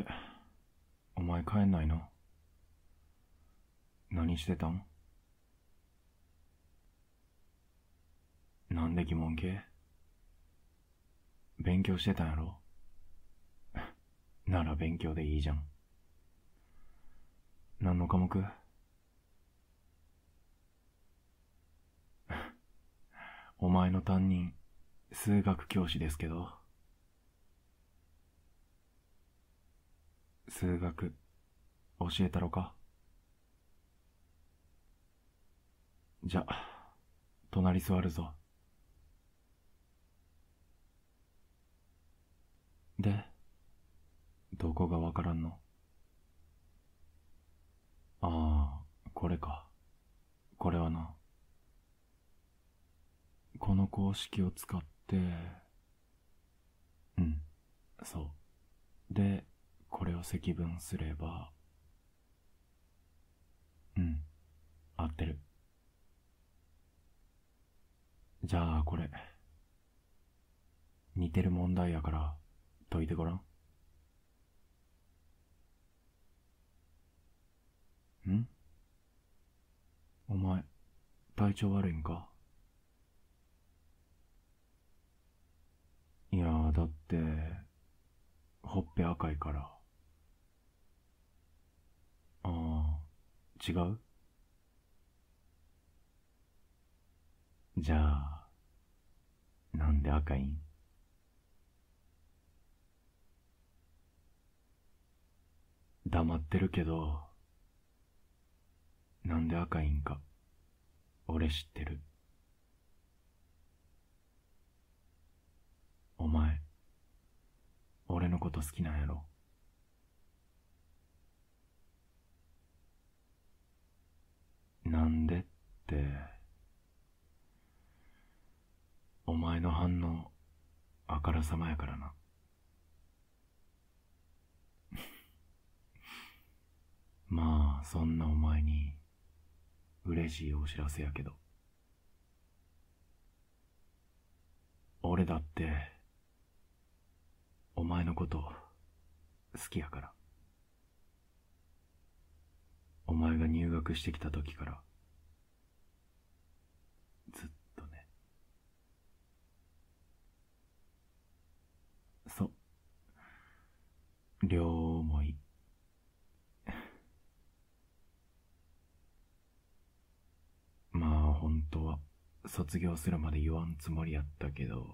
れお前帰んないの？何してたん？なんで疑問系勉強してたんやろ？なら勉強でいいじゃん。何の科目？お前の担任、数学教師ですけど。数学、教えたろか？じゃ、隣座るぞ。で、どこがわからんの？ああ、これか。これはな。この公式を使って、うん、そう。で、これを積分すれば、うん、合ってる。じゃあこれ、似てる問題やから解いてごらん。ん？お前、体調悪いんか？いやだって、ほっぺ赤いから。ああ、違う？じゃあ、なんで赤いん？黙ってるけど、なんで赤いんか、俺知ってる。お前、俺のこと好きなんやろ？なんでって、お前の反応、あからさまやからな。まあ、そんなお前に、嬉しいお知らせやけど。俺だって、お前のこと、好きやから。お前が入学してきた時から、ずっとね。そ、両思い。本当は卒業するまで言わんつもりやったけど、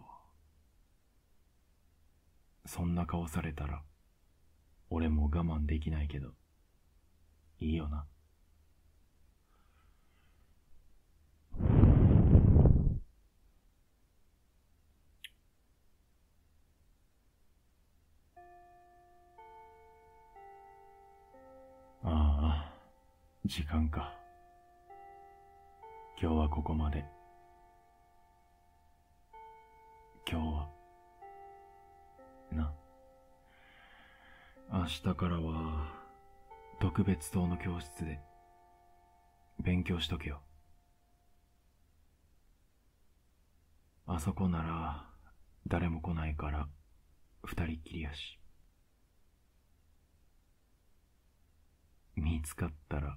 そんな顔されたら、俺も我慢できないけど、いいよな。時間か。今日はここまで。今日は、な。明日からは、特別棟の教室で、勉強しとけよ。あそこなら、誰も来ないから、二人っきりやし。見つかったら、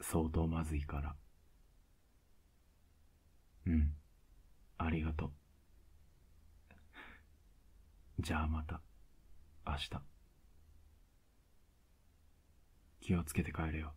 相当まずいから。うん。ありがとう。じゃあまた、明日。気をつけて帰れよ。